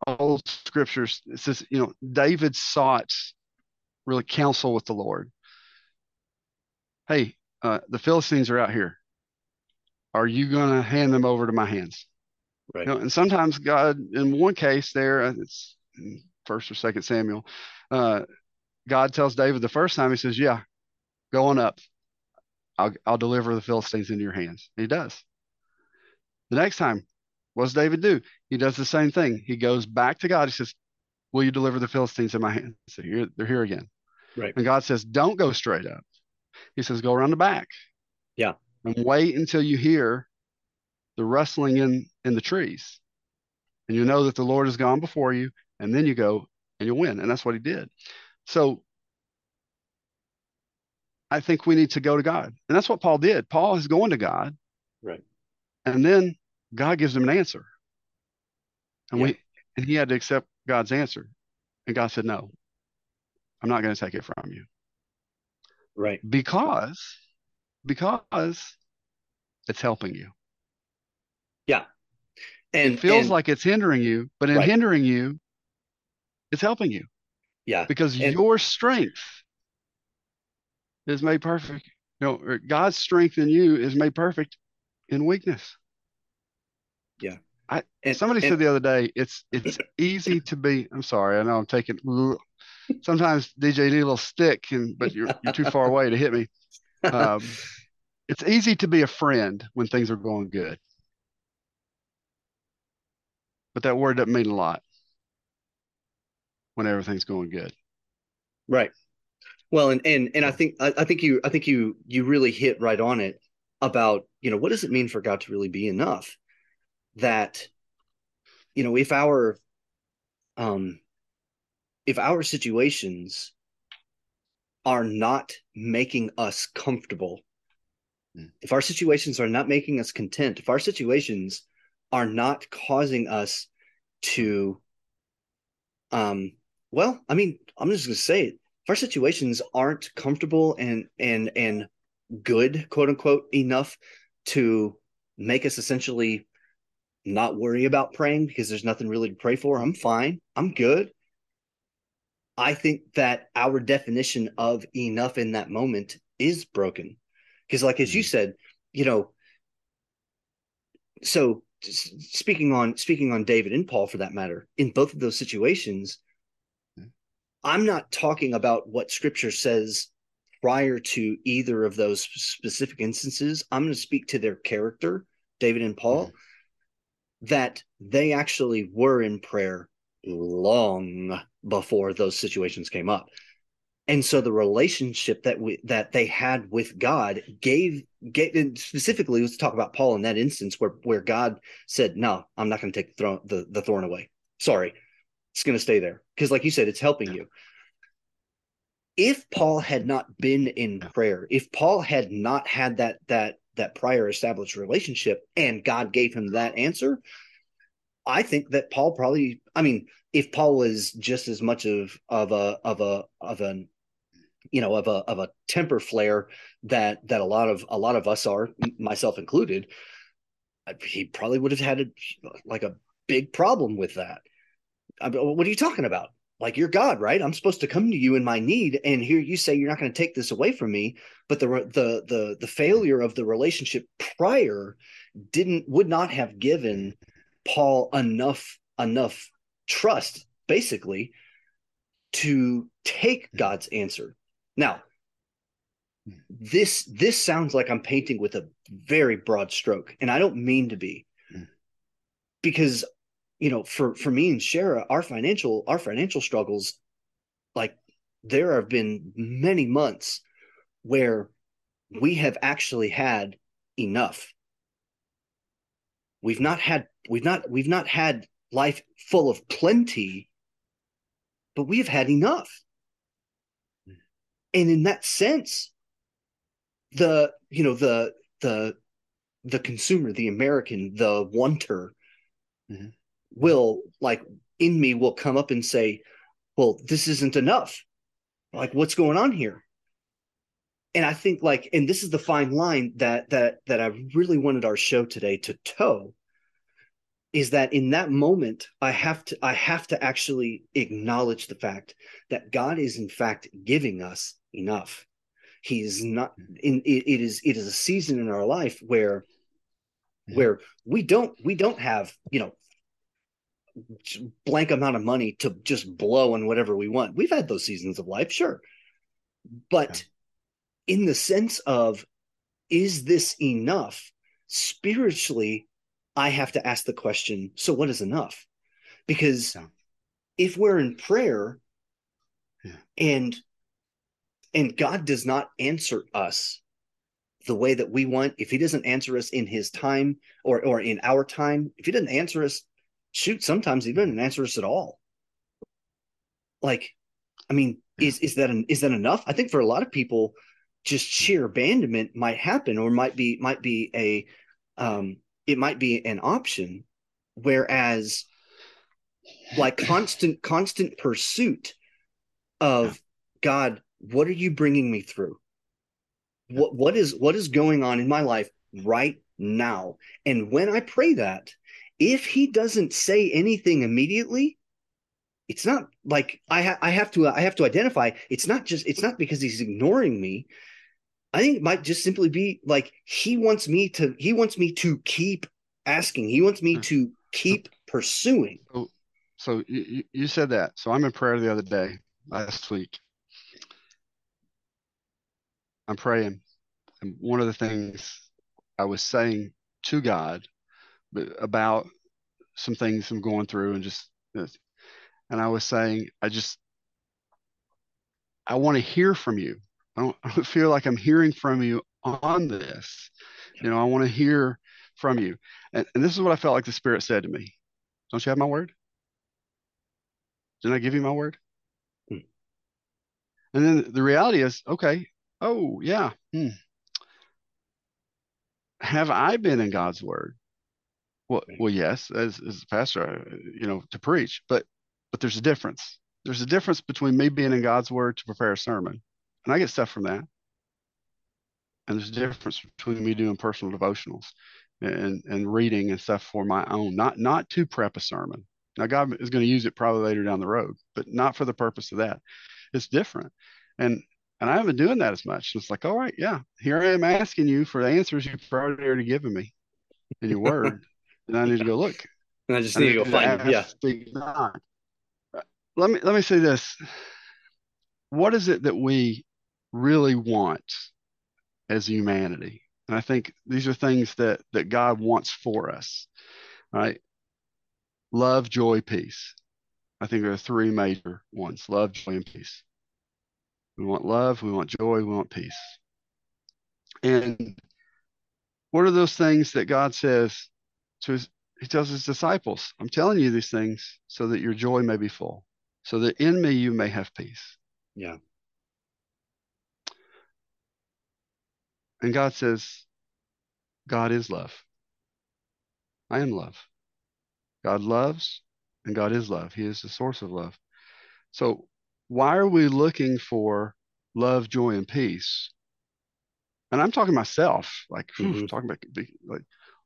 old scriptures, it says, you know, David sought really counsel with the Lord. Hey, uh, the Philistines are out here. Are you going to hand them over to my hands? Right. You know, and sometimes God, in one case, there uh, it's first or second Samuel, uh, God tells David the first time, He says, "Yeah, go on up. I'll I'll deliver the Philistines into your hands." And he does. The next time, what does David do? He does the same thing. He goes back to God. He says, Will you deliver the Philistines in my hands? So here, they're here again. Right. And God says, Don't go straight up. He says, Go around the back. Yeah. And wait until you hear the rustling in, in the trees. And you know that the Lord has gone before you. And then you go and you win. And that's what he did. So I think we need to go to God. And that's what Paul did. Paul is going to God. Right. And then God gives him an answer. And yeah. we and he had to accept God's answer. And God said, No, I'm not going to take it from you. Right. Because because it's helping you. Yeah. And it feels and, like it's hindering you, but in right. hindering you, it's helping you. Yeah. Because and, your strength is made perfect. You know, God's strength in you is made perfect in weakness. Yeah. I and, somebody and, said the other day, it's it's easy to be. I'm sorry, I know I'm taking. Sometimes DJ need a little stick, and but you're you're too far away to hit me. Um, <laughs> it's easy to be a friend when things are going good, but that word doesn't mean a lot when everything's going good. Right. Well, and and and I think I, I think you I think you you really hit right on it about you know what does it mean for God to really be enough that you know if our um if our situations are not making us comfortable mm. if our situations are not making us content if our situations are not causing us to um well i mean i'm just going to say it if our situations aren't comfortable and and and good quote unquote enough to make us essentially not worry about praying because there's nothing really to pray for. I'm fine. I'm good. I think that our definition of enough in that moment is broken. Because, like as you mm-hmm. said, you know, so speaking on speaking on David and Paul for that matter, in both of those situations, I'm not talking about what scripture says prior to either of those specific instances. I'm going to speak to their character, David and Paul, mm-hmm. that they actually were in prayer long before those situations came up. And so the relationship that we that they had with God gave gave specifically let's talk about Paul in that instance where where God said, No, I'm not going to take the, thorn, the, the thorn away. Sorry, it's going to stay there. Because like you said, it's helping you. If Paul had not been in prayer, if Paul had not had that that that prior established relationship and God gave him that answer, I think that Paul probably I mean, if Paul was just as much of of a of a of an you know of a of a temper flare that that a lot of a lot of us are myself included he probably would have had a, like a big problem with that I what are you talking about? Like you're god right? I'm supposed to come to you in my need and here you say you're not going to take this away from me. But the the the the failure of the relationship prior didn't would not have given paul enough enough trust basically to take god's answer. Now, hmm. this this sounds like I'm painting with a very broad stroke, and I don't mean to be, hmm. because you know, for for me and Shara, our financial our financial struggles, like there have been many months where we have actually had enough. We've not had we've not we've not had life full of plenty, but we've had enough and in that sense the you know the the the consumer the american the wanter mm-hmm. Will like in me will come up and say well this isn't enough like what's going on here and i think like and this is the fine line that that that i really wanted our show today to toe is that in that moment i have to i have to actually acknowledge the fact that god is in fact giving us enough. he is not in it, it is it is a season in our life where yeah. where we don't we don't have, you know, blank amount of money to just blow on whatever we want. We've had those seasons of life, sure. But yeah. in the sense of is this enough spiritually I have to ask the question, so what is enough? Because yeah. if we're in prayer and and God does not answer us the way that we want. If he doesn't answer us in his time or or in our time, if he doesn't answer us, shoot, sometimes he doesn't answer us at all. Like, I mean, is is that an, is that enough? I think for a lot of people, just sheer abandonment might happen or might be might be a um it might be an option. Whereas like constant constant pursuit of God what are you bringing me through what what is what is going on in my life right now and when i pray that if he doesn't say anything immediately it's not like i ha- i have to i have to identify. It's not just it's not because he's ignoring me. I think it might just simply be like he wants me to he wants me to keep asking. He wants me hmm. to keep pursuing. so, so you, you said that. So i'm in prayer the other day last week. I'm praying, and one of the things I was saying to God about some things I'm going through, and just, and I was saying, I just, I want to hear from you. I don't, I don't feel like I'm hearing from you on this. You know, I want to hear from you. And, and this is what I felt like the Spirit said to me. Don't you have my word? Didn't I give you my word? Hmm. And then the reality is, okay, Oh, yeah. Hmm. Have I been in God's word? Well, well, yes, as, as a pastor, you know, to preach, but but there's a difference. There's a difference between me being in God's word to prepare a sermon, and I get stuff from that. And there's a difference between me doing personal devotionals and and reading and stuff for my own, not not to prep a sermon. Now God is going to use it probably later down the road, but not for the purpose of that. It's different. And and I haven't been doing that as much. it's like, all right, yeah, here I am asking you for the answers you've already given me in your <laughs> word. And I need to go look. <laughs> And I just need, I need to go find them. Yeah. Let me let me say this. what is it that we really want as humanity? And I think these are things that that God wants for us, right? Love, joy, peace. I think there are three major ones: love, joy, and peace. We want love, we want joy, we want peace. And what are those things that God says to his, he tells his disciples, I'm telling you these things so that your joy may be full, so that in me you may have peace. Yeah. And God says, God is love. I am love. God loves and God is love. He is the source of love. So why are we looking for love, joy, and peace? And I'm talking myself, like mm-hmm. talking about like,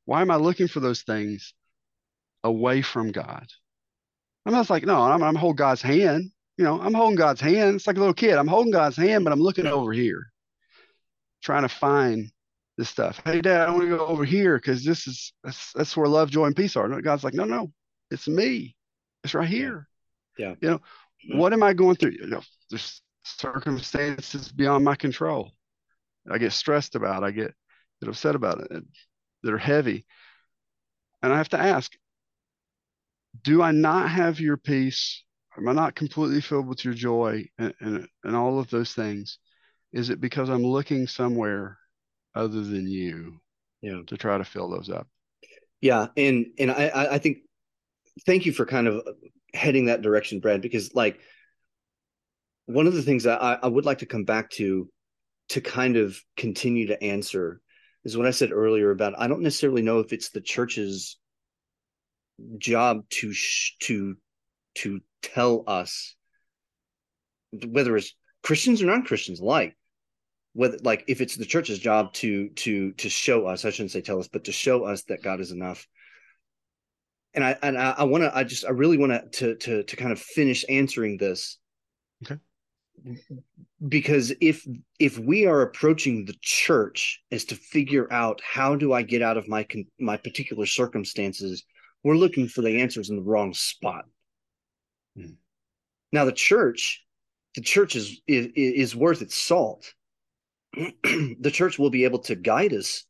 why am I looking for those things away from God? I'm not like, no, I'm, I'm holding God's hand. You know, I'm holding God's hand. It's like a little kid. I'm holding God's hand, but I'm looking over here, trying to find this stuff. Hey, Dad, I want to go over here because this is that's, that's where love, joy, and peace are. And God's like, no, no, it's me. It's right here. Yeah. You know, mm-hmm. what am I going through? You know, there's circumstances beyond my control. I get stressed about. I get, get upset about it. That are heavy, and I have to ask: Do I not have your peace? Am I not completely filled with your joy and, and, and all of those things? Is it because I'm looking somewhere other than you? Yeah. To try to fill those up. Yeah, and and I I think thank you for kind of heading that direction, Brad, because like one of the things I, I would like to come back to to kind of continue to answer is what I said earlier about I don't necessarily know if it's the church's job to sh- to to tell us whether it's Christians or non-Christians alike whether like if it's the church's job to to to show us I shouldn't say tell us but to show us that God is enough and I and I, I want to I just I really want to to to kind of finish answering this. Okay. Because if if we are approaching the church as to figure out how do I get out of my my particular circumstances, we're looking for the answers in the wrong spot. Hmm. Now the church, the church is is, is worth its salt. <clears throat> the church will be able to guide us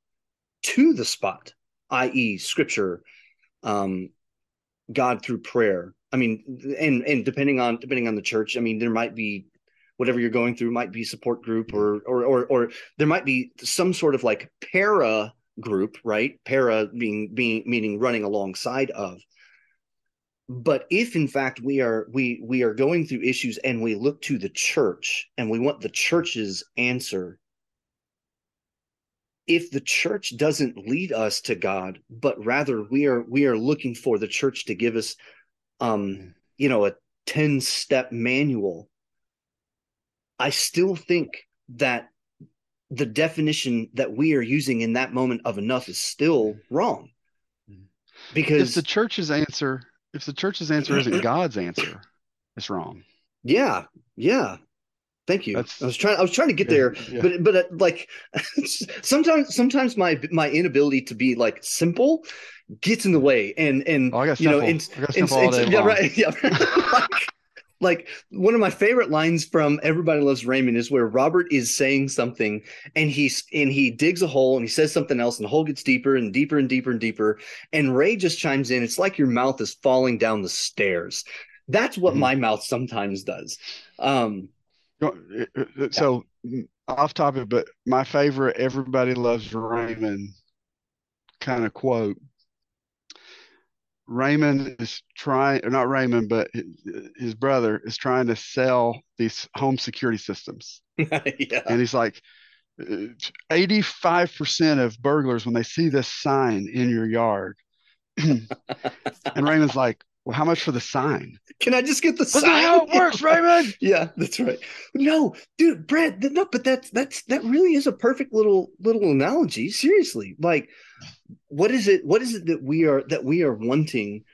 to the spot, i.e., scripture, um, God through prayer. I mean, and and depending on depending on the church, I mean, there might be whatever you're going through might be support group or or or or there might be some sort of like para group, right? Para being being meaning running alongside of. But if in fact we are we we are going through issues and we look to the church and we want the church's answer if the church doesn't lead us to God, but rather we are we are looking for the church to give us um you know a 10 step manual I still think that the definition that we are using in that moment of enough is still wrong. Because if the church's answer if the church's answer isn't <clears throat> God's answer, it's wrong. Yeah. Yeah. Thank you. That's, I was trying. I was trying to get there, yeah. but but uh, like <laughs> sometimes sometimes my my inability to be like simple gets in the way, and and oh, you know, and, and, and yeah, right, <laughs> yeah. <laughs> like, like one of my favorite lines from Everybody Loves Raymond is where Robert is saying something, and he's and he digs a hole and he says something else, and the hole gets deeper and deeper and deeper and deeper, and Ray just chimes in. It's like your mouth is falling down the stairs. That's what mm-hmm. my mouth sometimes does. Um, so off topic, but my favorite "Everybody Loves Raymond" kind of quote. Raymond is trying, or not Raymond, but his brother is trying to sell these home security systems. <laughs> yeah. And he's like, uh, 85% of burglars, when they see this sign in your yard, <clears throat> and Raymond's like, well, how much for the sign? Can I just get the that's sign? how it works, <laughs> Raymond. yeah, that's right. No, dude, Brad, no, but that's that's that really is a perfect little little analogy. Seriously, like, what is it? What is it that we are that we are wanting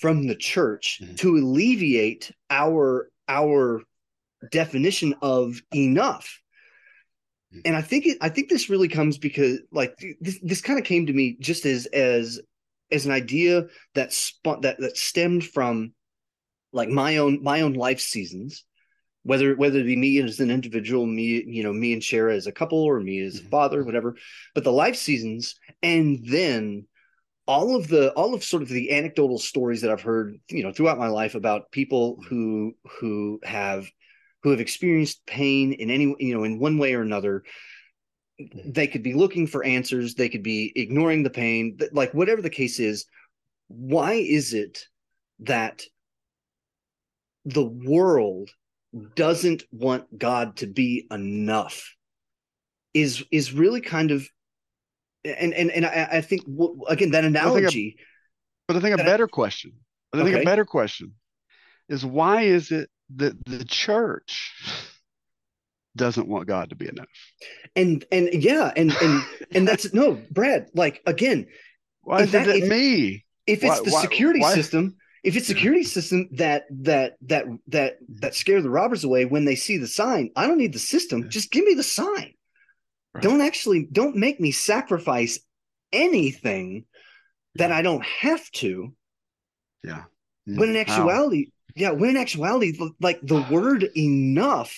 from the church mm-hmm. to alleviate our our definition of enough? Mm-hmm. And I think it, I think this really comes because like this, this kind of came to me just as as as an idea that spun that that stemmed from like my own my own life seasons whether whether it be me as an individual, me you know me and Shara as a couple, or me as a Mhm. father, whatever. But the life seasons, and then all of the all of sort of the anecdotal stories that I've heard, you know, throughout my life about people who who have who have experienced pain in any you know in one way or another. Mm-hmm. They could be looking for answers. They could be ignoring the pain. Like whatever the case is, why is it that the world doesn't want God to be enough is is really kind of and and and I, I think again that analogy But I think a better question, I think Okay. a better question is why is it that the church doesn't want God to be enough? and and yeah and and <laughs> and that's no Brad like again Why If is that- it if- me? if it's Why- the security why- system if it's security system that that that that that scare the robbers away when they see the sign I don't need the system just give me the sign Right. don't actually don't make me sacrifice anything that I don't have to Yeah. when in actuality yeah when in actuality like the word enough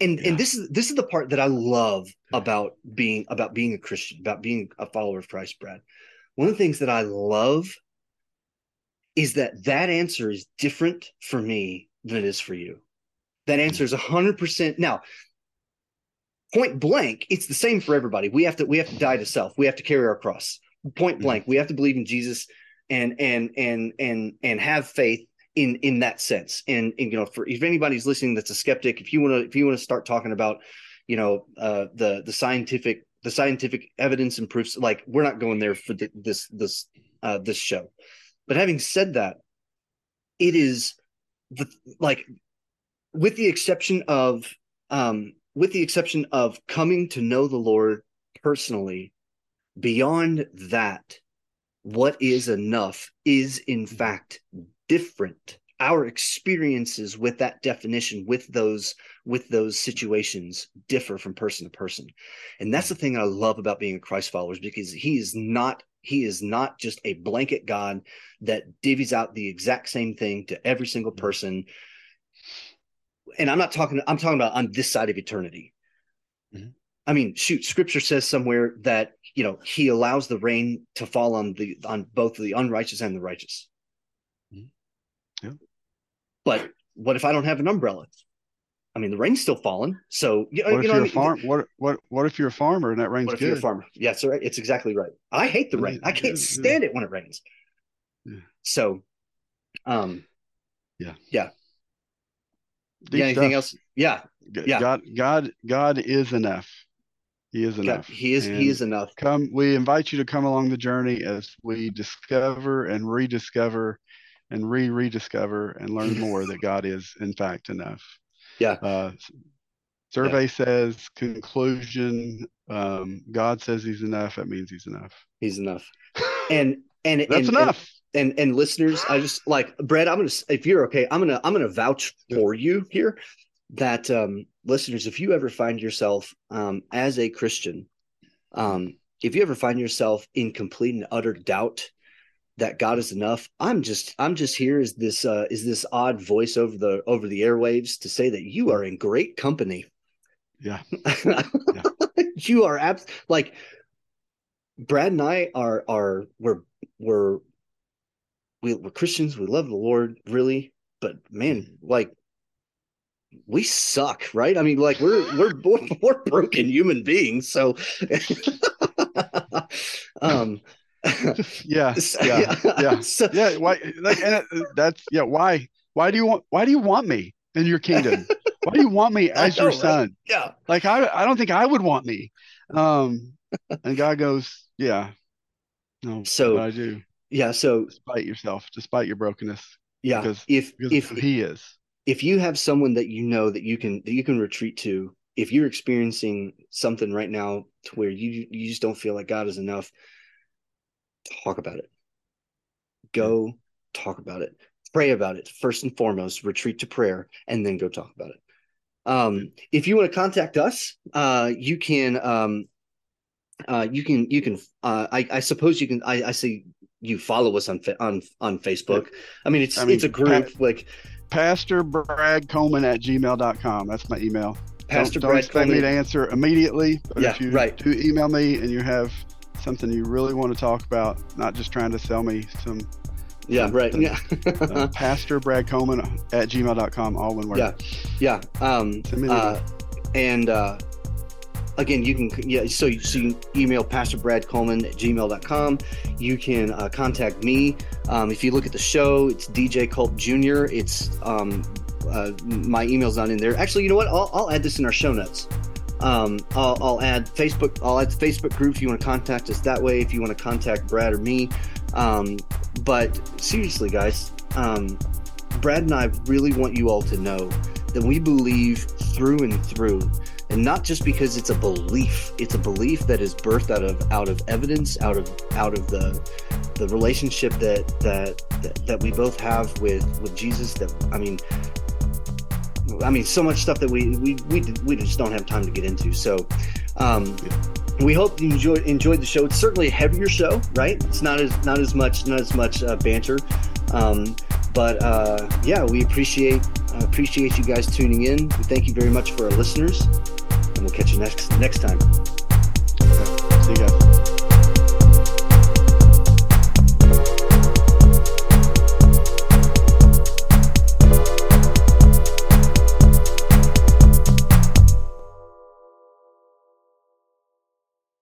and Yeah. and this is this is the part that i love about being about being a christian about being a follower of christ brad. One of the things that i love is that that answer is different for me than it is for you. That answer is 100% now point blank it's the same for everybody. We have to we have to die to self. We have to carry our cross. Point Mhm. blank we have to believe in jesus and and and and and have faith in in that sense. And, and you know for if anybody's listening that's a skeptic if you want to if you want to start talking about you know uh the the scientific the scientific evidence and proofs like we're not going there for th- this this uh this show. But having said that it is the like with the exception of um with the exception of coming to know the lord personally beyond that what is enough is in fact different. Our experiences with that definition with those with those situations differ from person to person. And that's the thing i love about being a christ follower is because he is not he is not just a blanket god that divvies out the exact same thing to every single person. And i'm not talking i'm talking about on this side of eternity. Mhm. i mean shoot scripture says somewhere that you know he allows the rain to fall on the on both the unrighteous and the righteous. Yeah. but what if i don't have an umbrella i mean the rain's still falling so you What if you know you're what a I mean? farm? What what what if you're a farmer and that rain's what if good? you're a farmer yeah it's right it's exactly right i hate the rain i can't stand it when it rains Yeah. so um Yeah. yeah Deep yeah anything stuff. else yeah Yeah. God God God is enough. He is God, enough. he is And he is enough come we invite you to come along the journey as we discover and rediscover and re-rediscover and learn <laughs> more that God is in fact enough. Yeah. Uh, survey says conclusion um, God says he's enough that means he's enough. he's enough <laughs> and and That's and, enough. and and listeners i just like brad i'm gonna if you're okay i'm gonna i'm gonna vouch for you here that um listeners if you ever find yourself um as a christian um if you ever find yourself in complete and utter doubt that god is enough. I'm just i'm just here as this uh is this odd voice over the over the airwaves to say that you are in great company. Yeah. <laughs> you are abs like brad and i are are we're we're we, we're christians. We love the lord really. But man like we suck right? I mean like we're we're we're, <laughs> we're broken human beings. So <laughs> um <laughs> <laughs> Yeah. Yeah. Yeah. <laughs> so Yeah. Why like and that's yeah, why why do you want why do you want me in your kingdom? why do you want me as your know, right? son? yeah Like I I don't think I would want me. Um and God goes, Yeah. No, So- I do. yeah so Despite yourself, despite your brokenness. yeah Because- if Because if he is. if you have someone that you know that you can that you can retreat to if you're experiencing something right now to where you you just don't feel like god is enough talk about it go talk about it pray about it first and foremost retreat to prayer and then go talk about it um if you want to contact us uh you can um uh you can you can uh i i suppose you can i i see you follow us on on on facebook i mean it's I mean, it's a group like Pastor Brad Coleman at gmail.com. That's my email. Pastor don't, don't Brad expect Coleman. me to answer immediately, but Yeah, if you right. do email me and you have something you really want to talk about, not just trying to sell me some, Yeah, right. Yeah. uh, <laughs> Pastor Brad Coleman at gmail.com, all one word. Yeah. yeah. Um, uh, and uh, again, you can yeah. So you, so you can email Pastor Brad Coleman at gmail.com. You can uh, contact me. Um, if you look at the show, it's DJ Culp Jr. It's um, uh, my email's not in there. Actually, you know what? I'll, I'll add this in our show notes. Um, I'll, I'll add Facebook. I'll add Facebook group if you want to contact us that way. If you want to contact Brad or me. Um, but seriously, guys, um, Brad and I really want you all to know that we believe through and through, and not just because it's a belief. It's a belief that is birthed out of out of evidence, out of out of the the relationship that that that, that we both have with with Jesus. That I mean. I mean, so much stuff that we we we, we just don't have time to get into. So, um, we hope you enjoyed enjoyed the show. It's certainly a heavier show, right? It's not as not as much not as much uh, banter, um, but uh, yeah, we appreciate uh, appreciate you guys tuning in. We thank you very much for our listeners, and we'll catch you next next time. See you guys.